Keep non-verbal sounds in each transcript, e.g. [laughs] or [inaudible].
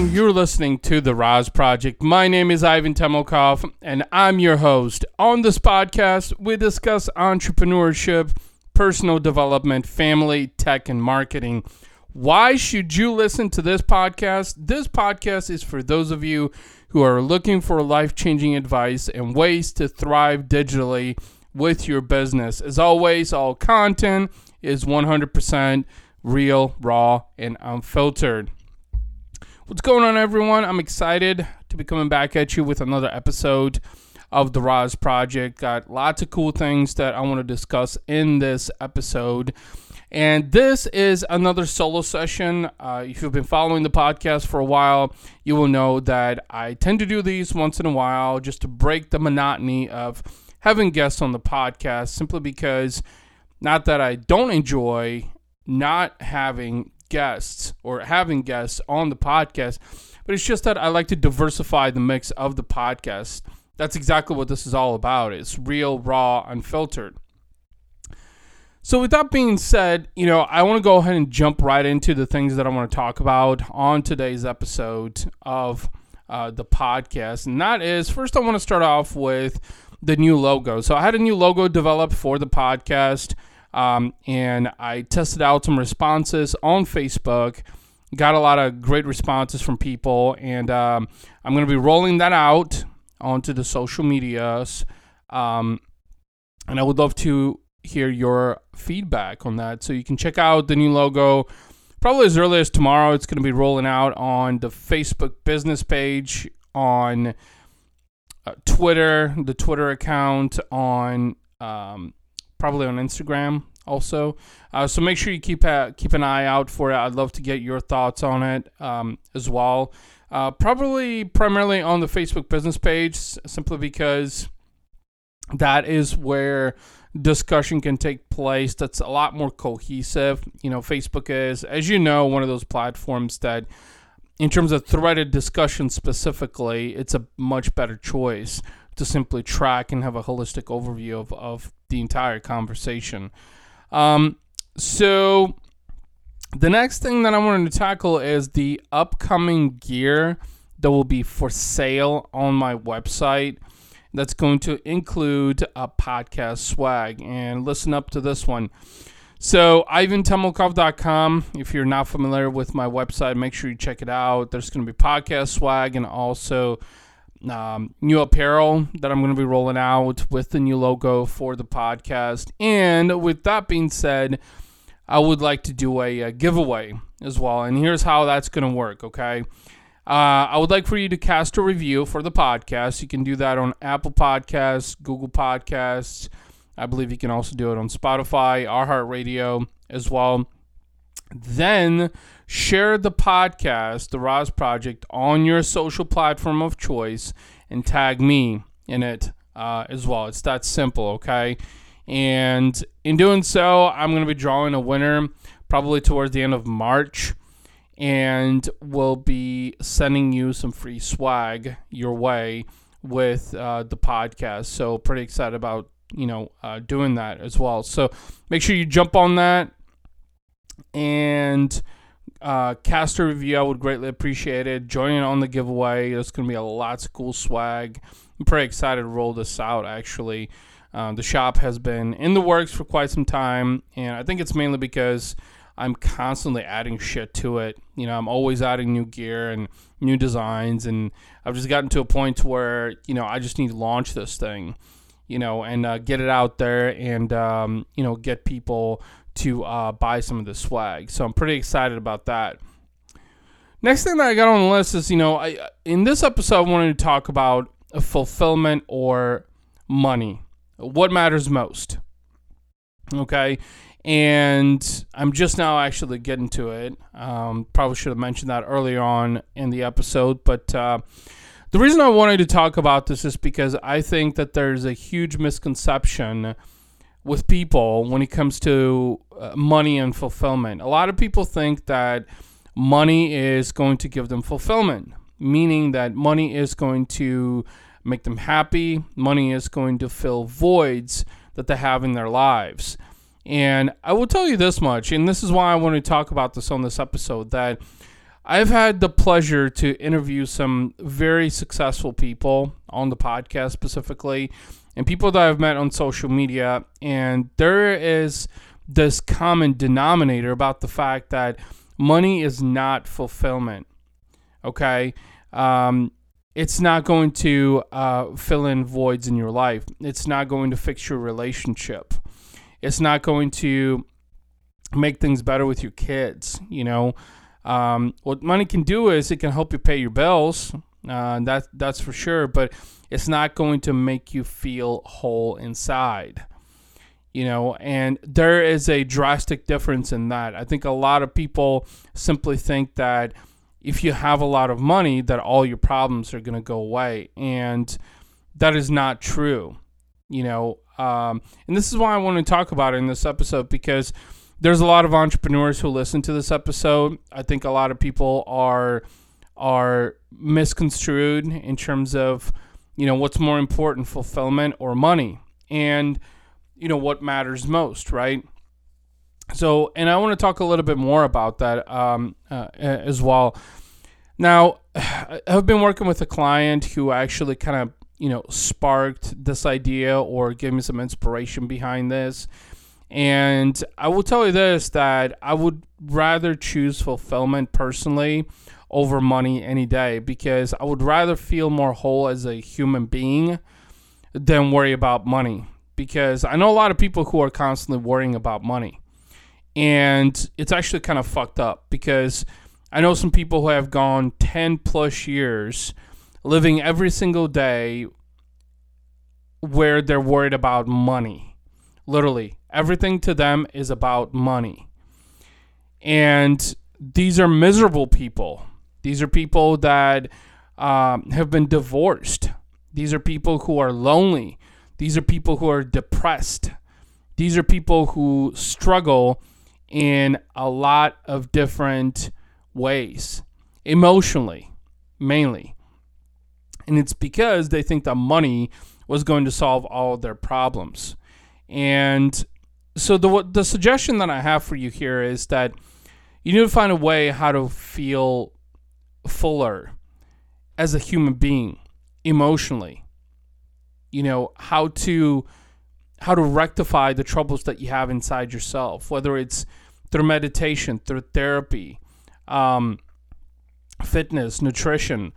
everyone? You're listening to The RAS Project. My name is Ivan Temelkov, and I'm your host. On this podcast, we discuss entrepreneurship, personal development, family, tech, and marketing. Why should you listen to this podcast? This podcast is for those of you who are looking for life changing advice and ways to thrive digitally with your business. As always, all content is 100% real, raw, and unfiltered. What's going on, everyone? I'm excited to be coming back at you with another episode of the RAS Project. Got lots of cool things that I want to discuss in this episode. And this is another solo session. Uh, if you've been following the podcast for a while, you will know that I tend to do these once in a while just to break the monotony of having guests on the podcast, simply because not that I don't enjoy not having guests or having guests on the podcast, but it's just that I like to diversify the mix of the podcast. That's exactly what this is all about. It's real, raw, unfiltered. So, with that being said, you know, I want to go ahead and jump right into the things that I want to talk about on today's episode of uh, the podcast. And that is, first, I want to start off with the new logo. So, I had a new logo developed for the podcast. Um, and I tested out some responses on Facebook. Got a lot of great responses from people, and um, I'm going to be rolling that out onto the social medias. Um, and I would love to hear your feedback on that. So you can check out the new logo probably as early as tomorrow. It's going to be rolling out on the Facebook business page, on uh, Twitter, the Twitter account, on um, probably on Instagram also. Uh, so make sure you keep uh, keep an eye out for it. I'd love to get your thoughts on it um, as well. Uh, probably primarily on the Facebook business page, simply because that is where discussion can take place. That's a lot more cohesive. You know, Facebook is, as you know, one of those platforms that, in terms of threaded discussion specifically, it's a much better choice to simply track and have a holistic overview of, of the entire conversation. Um, so the next thing that I wanted to tackle is the upcoming gear that will be for sale on my website. That's going to include a podcast swag. And listen up to this one. So, ivantemelkov.com. If you're not familiar with my website, make sure you check it out. There's going to be podcast swag and also um, new apparel that I'm going to be rolling out with the new logo for the podcast. And with that being said, I would like to do a, a giveaway as well. And here's how that's going to work, okay? Uh, I would like for you to cast a review for the podcast. You can do that on Apple Podcasts, Google Podcasts. I believe you can also do it on Spotify, iHeartRadio as well. Then share the podcast, The RAS Project, on your social platform of choice and tag me in it uh, as well. It's that simple, okay? And in doing so, I'm going to be drawing a winner probably towards the end of March. And we'll be sending you some free swag your way with uh, the podcast. So, pretty excited about you know uh, doing that as well. So, make sure you jump on that and uh, cast a review. I would greatly appreciate it. Join in on the giveaway. There's going to be a lots of cool swag. I'm pretty excited to roll this out, actually. Uh, the shop has been in the works for quite some time, and I think it's mainly because I'm constantly adding shit to it. You know, I'm always adding new gear and new designs, and I've just gotten to a point where, you know, I just need to launch this thing, you know, and uh, get it out there and, um, you know, get people to uh, buy some of the swag. So I'm pretty excited about that. Next thing that I got on the list is, you know, I in this episode I wanted to talk about fulfillment or money. What matters most? Okay. And I'm just now actually getting to it. Um, probably should have mentioned that earlier on in the episode. But uh, the reason I wanted to talk about this is because I think that there's a huge misconception with people when it comes to uh, money and fulfillment. A lot of people think that money is going to give them fulfillment, meaning that money is going to make them happy, money is going to fill voids that they have in their lives. And I will tell you this much, and this is why I want to talk about this on this episode that I've had the pleasure to interview some very successful people on the podcast specifically, and people that I've met on social media. And there is this common denominator about the fact that money is not fulfillment. Okay. Um, it's not going to uh, fill in voids in your life. It's not going to fix your relationship. It's not going to make things better with your kids. You know, um, what money can do is it can help you pay your bills. Uh, that that's for sure. But it's not going to make you feel whole inside. You know, and there is a drastic difference in that. I think a lot of people simply think that if you have a lot of money, that all your problems are going to go away, and that is not true. You know, um, and this is why I want to talk about it in this episode because there's a lot of entrepreneurs who listen to this episode. I think a lot of people are are misconstrued in terms of you know what's more important, fulfillment or money, and you know what matters most, right? So, and I want to talk a little bit more about that um, uh, as well. Now, [sighs] I've been working with a client who actually kind of you know sparked this idea or gave me some inspiration behind this and I will tell you this that I would rather choose fulfillment personally over money any day because I would rather feel more whole as a human being than worry about money. Because I know a lot of people who are constantly worrying about money. And it's actually kind of fucked up because I know some people who have gone 10 plus years living every single day where they're worried about money. Literally, Everything to them is about money. And these are miserable people. These are people that um, have been divorced. These are people who are lonely. These are people who are depressed. These are people who struggle in a lot of different ways, emotionally, mainly. And it's because they think that money was going to solve all their problems. And so the the suggestion that I have for you here is that you need to find a way how to feel fuller as a human being emotionally. You know how to how to rectify the troubles that you have inside yourself, whether it's through meditation, through therapy, um, fitness, nutrition.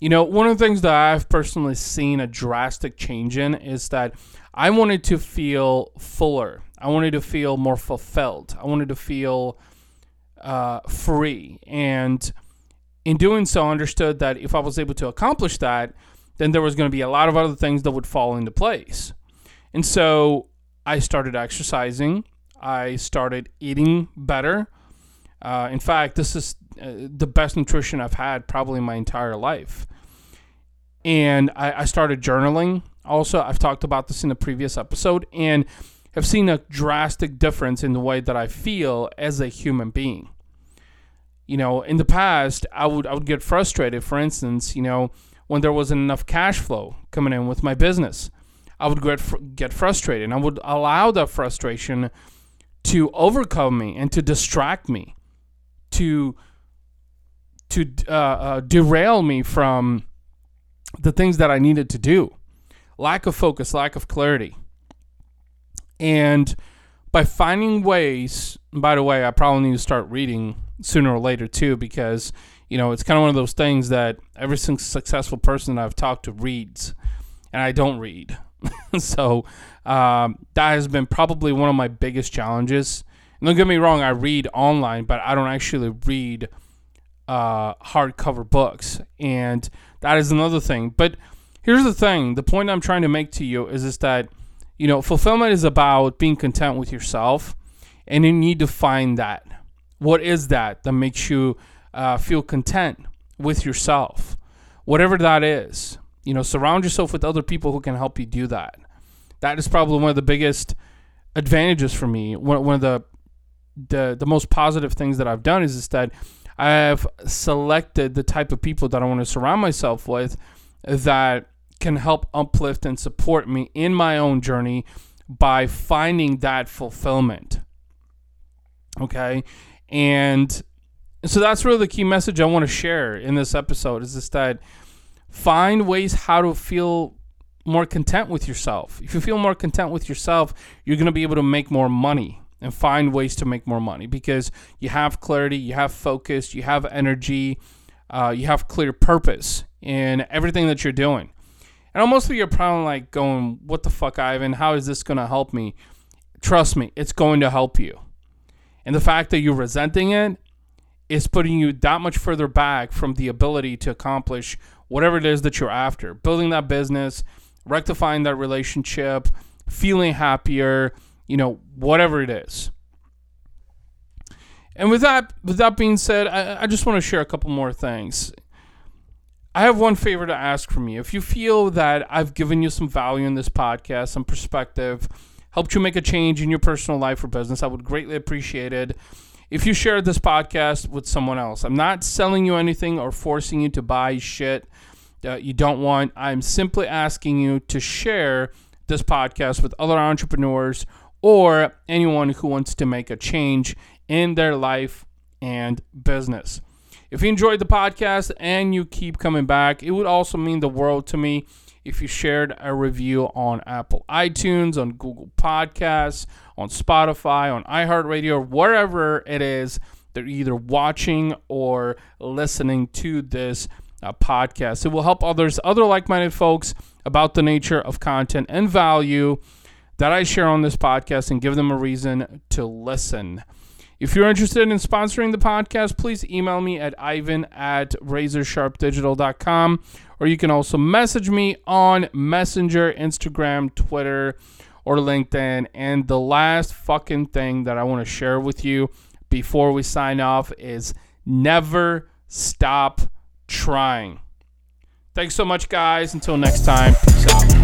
You know, one of the things that I've personally seen a drastic change in is that I wanted to feel fuller. I wanted to feel more fulfilled. I wanted to feel uh, free. And in doing so, understood that if I was able to accomplish that, then there was going to be a lot of other things that would fall into place. And so I started exercising. I started eating better. Uh, in fact, this is uh, the best nutrition I've had probably my entire life. And I, I started journaling. Also, I've talked about this in a previous episode. And have seen a drastic difference in the way that I feel as a human being. You know, in the past, I would I would get frustrated. For instance, you know, when there wasn't enough cash flow coming in with my business, I would get get frustrated, and I would allow that frustration to overcome me and to distract me, to to uh, uh, derail me from the things that I needed to do. Lack of focus, lack of clarity. And by finding ways, by the way, I probably need to start reading sooner or later too, because, you know, it's kind of one of those things that every successful person I've talked to reads, and I don't read. [laughs] so um, that has been probably one of my biggest challenges. And don't get me wrong, I read online, but I don't actually read uh, hardcover books. And that is another thing. But here's the thing the point I'm trying to make to you is, is that you know, fulfillment is about being content with yourself, and you need to find that. What is that that makes you uh, feel content with yourself? Whatever that is, you know, surround yourself with other people who can help you do that. That is probably one of the biggest advantages for me. One, one of the, the the most positive things that I've done is, is that I have selected the type of people that I want to surround myself with that can help uplift and support me in my own journey by finding that fulfillment. Okay. And so that's really the key message I want to share in this episode is just that find ways how to feel more content with yourself. If you feel more content with yourself, you're going to be able to make more money and find ways to make more money because you have clarity, you have focus, you have energy, uh, you have clear purpose in everything that you're doing. And almost you're probably like going, "What the fuck, Ivan? How is this going to help me?" Trust me, it's going to help you. And the fact that you're resenting it is putting you that much further back from the ability to accomplish whatever it is that you're after. Building that business, rectifying that relationship, feeling happier, you know, whatever it is. And with that, with that being said, I, I just want to share a couple more things. I have one favor to ask from you. If you feel that I've given you some value in this podcast, some perspective, helped you make a change in your personal life or business, I would greatly appreciate it if you share this podcast with someone else. I'm not selling you anything or forcing you to buy shit that you don't want. I'm simply asking you to share this podcast with other entrepreneurs or anyone who wants to make a change in their life and business. If you enjoyed the podcast and you keep coming back, it would also mean the world to me if you shared a review on Apple iTunes, on Google Podcasts, on Spotify, on iHeartRadio, wherever it is that you're either watching or listening to this uh, podcast. It will help others, other like minded folks, about the nature of content and value that I share on this podcast and give them a reason to listen. If you're interested in sponsoring the podcast, please email me at ivan at razorsharpdigital.com or you can also message me on Messenger, Instagram, Twitter, or LinkedIn. And the last fucking thing that I want to share with you before we sign off is never stop trying. Thanks so much, guys. Until next time, peace out.